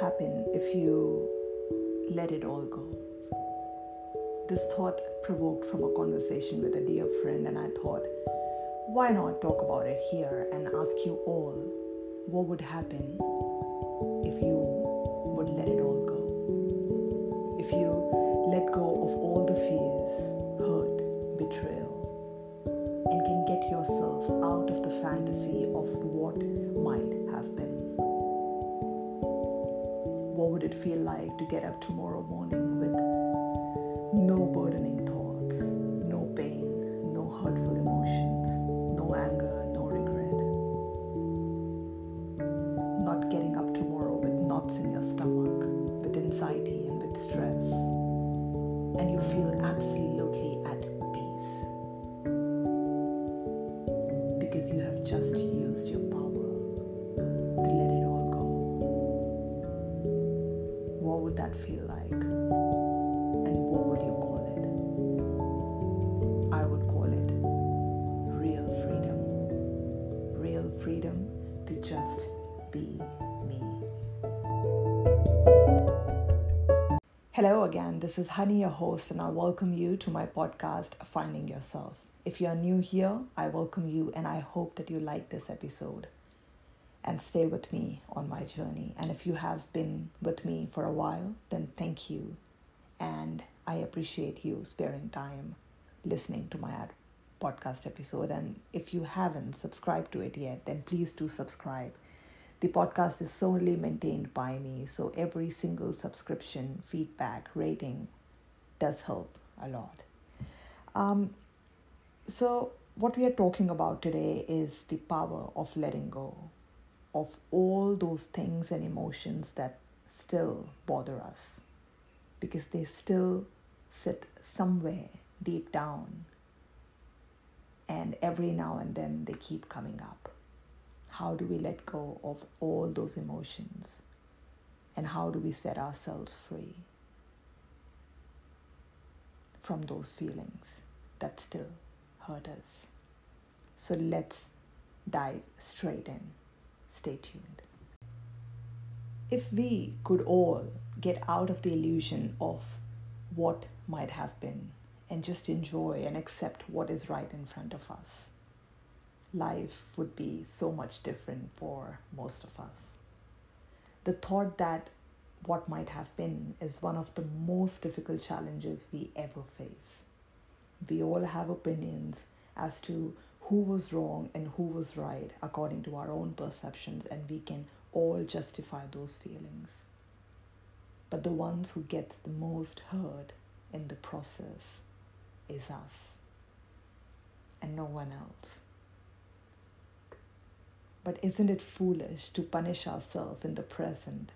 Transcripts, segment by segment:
happen if you let it all go? This thought provoked from a conversation with a dear friend, and I thought, why not talk about it here and ask you all what would happen if you would let it all go? If you let go of all the fears, feel like to get up tomorrow morning with no burdening thoughts, no pain, no hurtful emotions, no anger, no regret? Not getting up tomorrow with knots in your stomach, with anxiety and with stress, and you feel absolutely at peace because you have just used your power would that feel like? And what would you call it? I would call it real freedom. Real freedom to just be me. Hello again, this is Honey, your host, and I welcome you to my podcast, Finding Yourself. If you are new here, I welcome you and I hope that you like this episode and stay with me on my journey. And if you have been with me for a while, then thank you. And I appreciate you sparing time listening to my podcast episode. And if you haven't subscribed to it yet, then please do subscribe. The podcast is solely maintained by me, so every single subscription, feedback, rating does help a lot. Um, so, what we are talking about today is the power of letting go of all those things and emotions that still bother us because they still sit somewhere deep down and every now and then they keep coming up. How do we let go of all those emotions? And how do we set ourselves free from those feelings that still hurt us? So let's dive straight in. Stay tuned. If we could all get out of the illusion of what might have been and just enjoy and accept what is right in front of us, life would be so much different for most of us. The thought that what might have been is one of the most difficult challenges we ever face. We all have opinions as to who was wrong and who was right according to our own perceptions, and we can all justify those feelings. But the ones who get the most hurt in the process is us and no one else. But isn't it foolish to punish ourselves in the present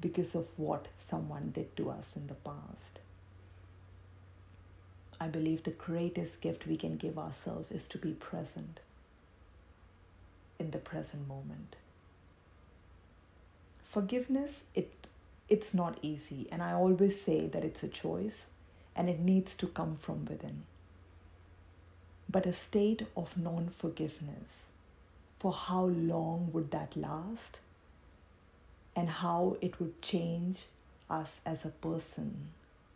because of what someone did to us in the past? I believe the greatest gift we can give ourselves is to be present in the present moment. Forgiveness, it it's not easy, and I always say that it's a choice and it needs to come from within. But a state of non forgiveness, for how long would that last? And how it would change us as a person,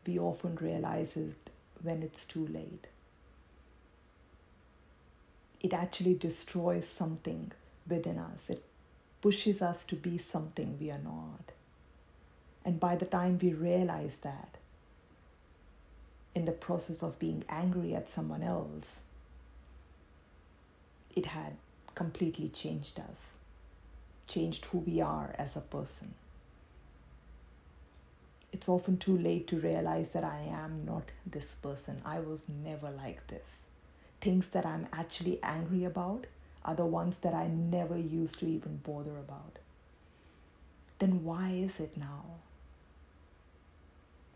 we often realize it when it's too late. It actually destroys something within us, it pushes us to be something we are not. And by the time we realize that, in the process of being angry at someone else, it had completely changed us, changed who we are as a person. It's often too late to realize that I am not this person. I was never like this. Things that I'm actually angry about are the ones that I never used to even bother about. Then why is it now?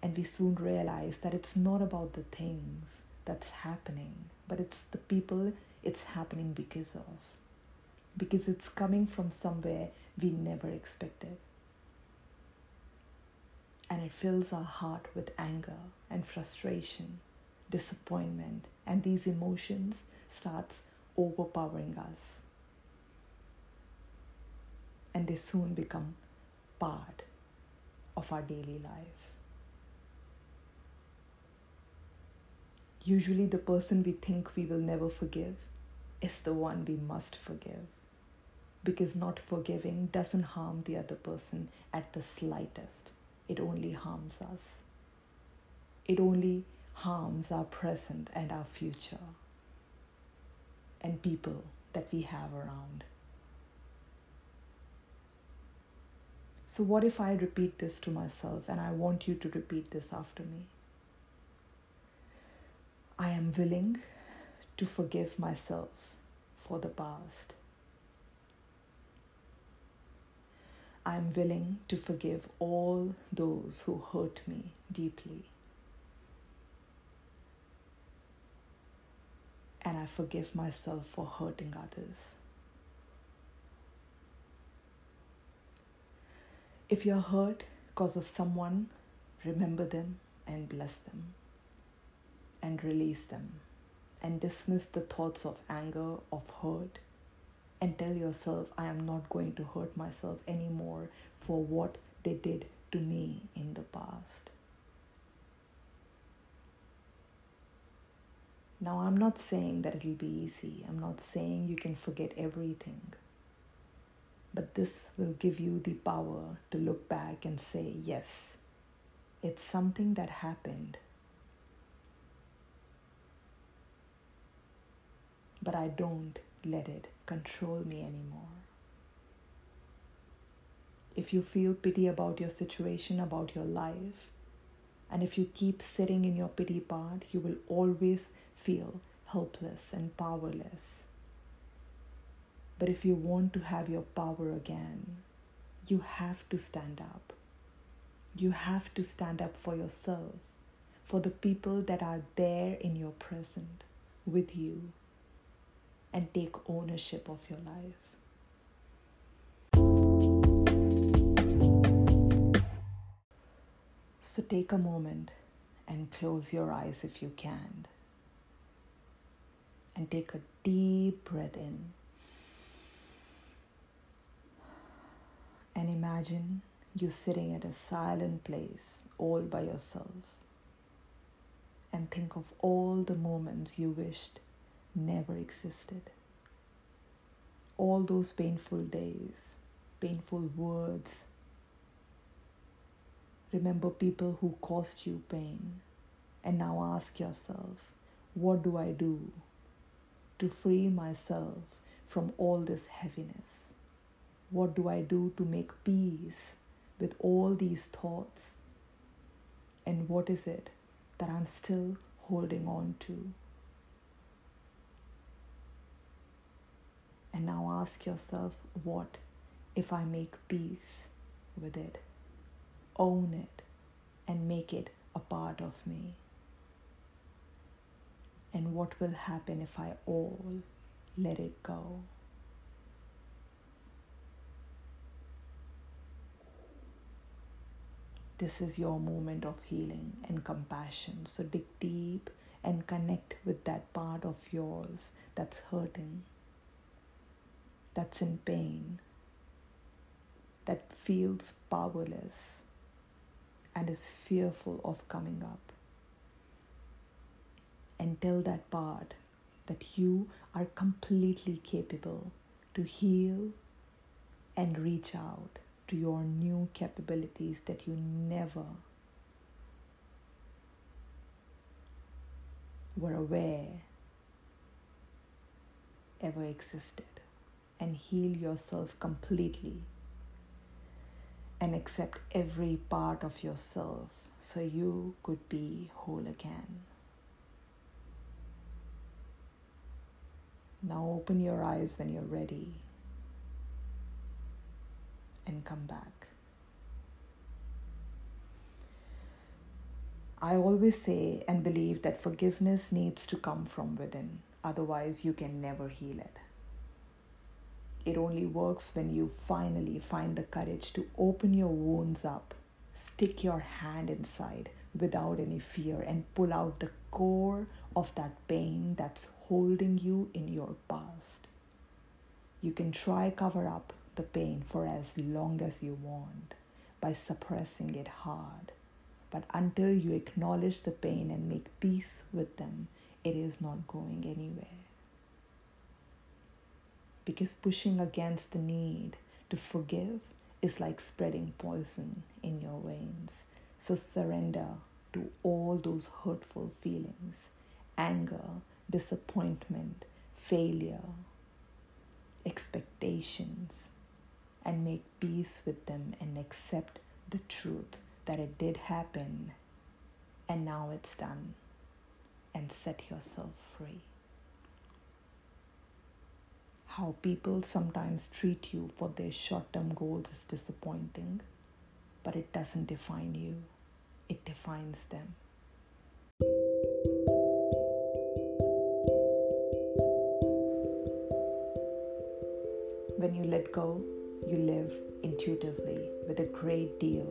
And we soon realize that it's not about the things that's happening, but it's the people it's happening because of. Because it's coming from somewhere we never expected. And it fills our heart with anger and frustration, disappointment, and these emotions starts overpowering us. And they soon become part of our daily life. Usually, the person we think we will never forgive is the one we must forgive. Because not forgiving doesn't harm the other person at the slightest, it only harms us. It only harms our present and our future and people that we have around. So, what if I repeat this to myself and I want you to repeat this after me? I am willing to forgive myself for the past. I am willing to forgive all those who hurt me deeply. And I forgive myself for hurting others. If you're hurt because of someone, remember them and bless them and release them and dismiss the thoughts of anger, of hurt, and tell yourself, I am not going to hurt myself anymore for what they did to me in the past. Now, I'm not saying that it'll be easy. I'm not saying you can forget everything. But this will give you the power to look back and say, yes, it's something that happened. But I don't let it control me anymore. If you feel pity about your situation, about your life, and if you keep sitting in your pity part, you will always feel helpless and powerless. But if you want to have your power again, you have to stand up. You have to stand up for yourself, for the people that are there in your present with you, and take ownership of your life. So take a moment and close your eyes if you can. And take a deep breath in. And imagine you sitting at a silent place all by yourself. And think of all the moments you wished never existed. All those painful days, painful words. Remember people who caused you pain. And now ask yourself, what do I do to free myself from all this heaviness? What do I do to make peace with all these thoughts? And what is it that I'm still holding on to? And now ask yourself, what if I make peace with it? Own it and make it a part of me. And what will happen if I all let it go? This is your moment of healing and compassion. So dig deep and connect with that part of yours that's hurting, that's in pain, that feels powerless and is fearful of coming up. And tell that part that you are completely capable to heal and reach out to your new capabilities that you never were aware ever existed and heal yourself completely and accept every part of yourself so you could be whole again. Now open your eyes when you're ready and come back. I always say and believe that forgiveness needs to come from within, otherwise, you can never heal it. It only works when you finally find the courage to open your wounds up, stick your hand inside without any fear, and pull out the core of that pain that's holding you in your past. You can try cover up the pain for as long as you want. by suppressing it hard. But until you acknowledge the pain and make peace with them, it is not going anywhere. Because pushing against the need to forgive is like spreading poison in your veins. So surrender to all those hurtful feelings anger, disappointment, failure, expectations, and make peace with them and accept the truth that it did happen and now it's done and set yourself free. How people sometimes treat you for their short term goals is disappointing, but it doesn't define you, it defines them. When you let go, you live intuitively with a great deal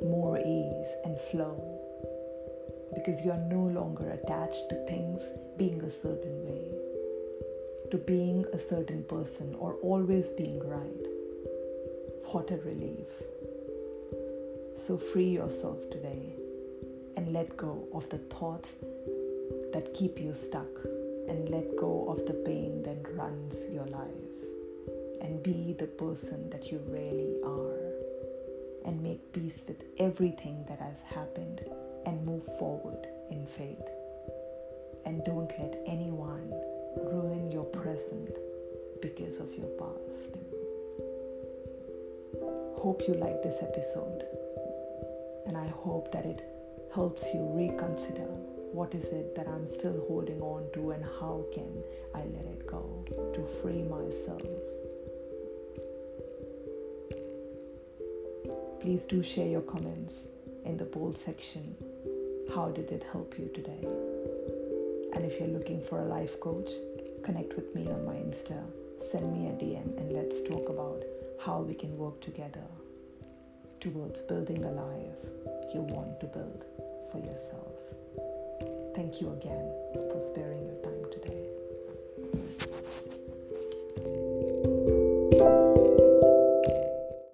more ease and flow because you are no longer attached to things being a certain way, to being a certain person or always being right. What a relief. So free yourself today and let go of the thoughts that keep you stuck and let go of the pain that runs your life and be the person that you really are and make peace with everything that has happened and move forward in faith. And don't let anyone ruin your present because of your past. Hope you like this episode, and I hope that it helps you reconsider what is it that I'm still holding on to and how can I let it go to free myself Please do share your comments in the poll section. How did it help you today? If you're looking for a life coach, connect with me on my Insta. Send me a DM and let's talk about how we can work together towards building a life you want to build for yourself. Thank you again for sparing your time today.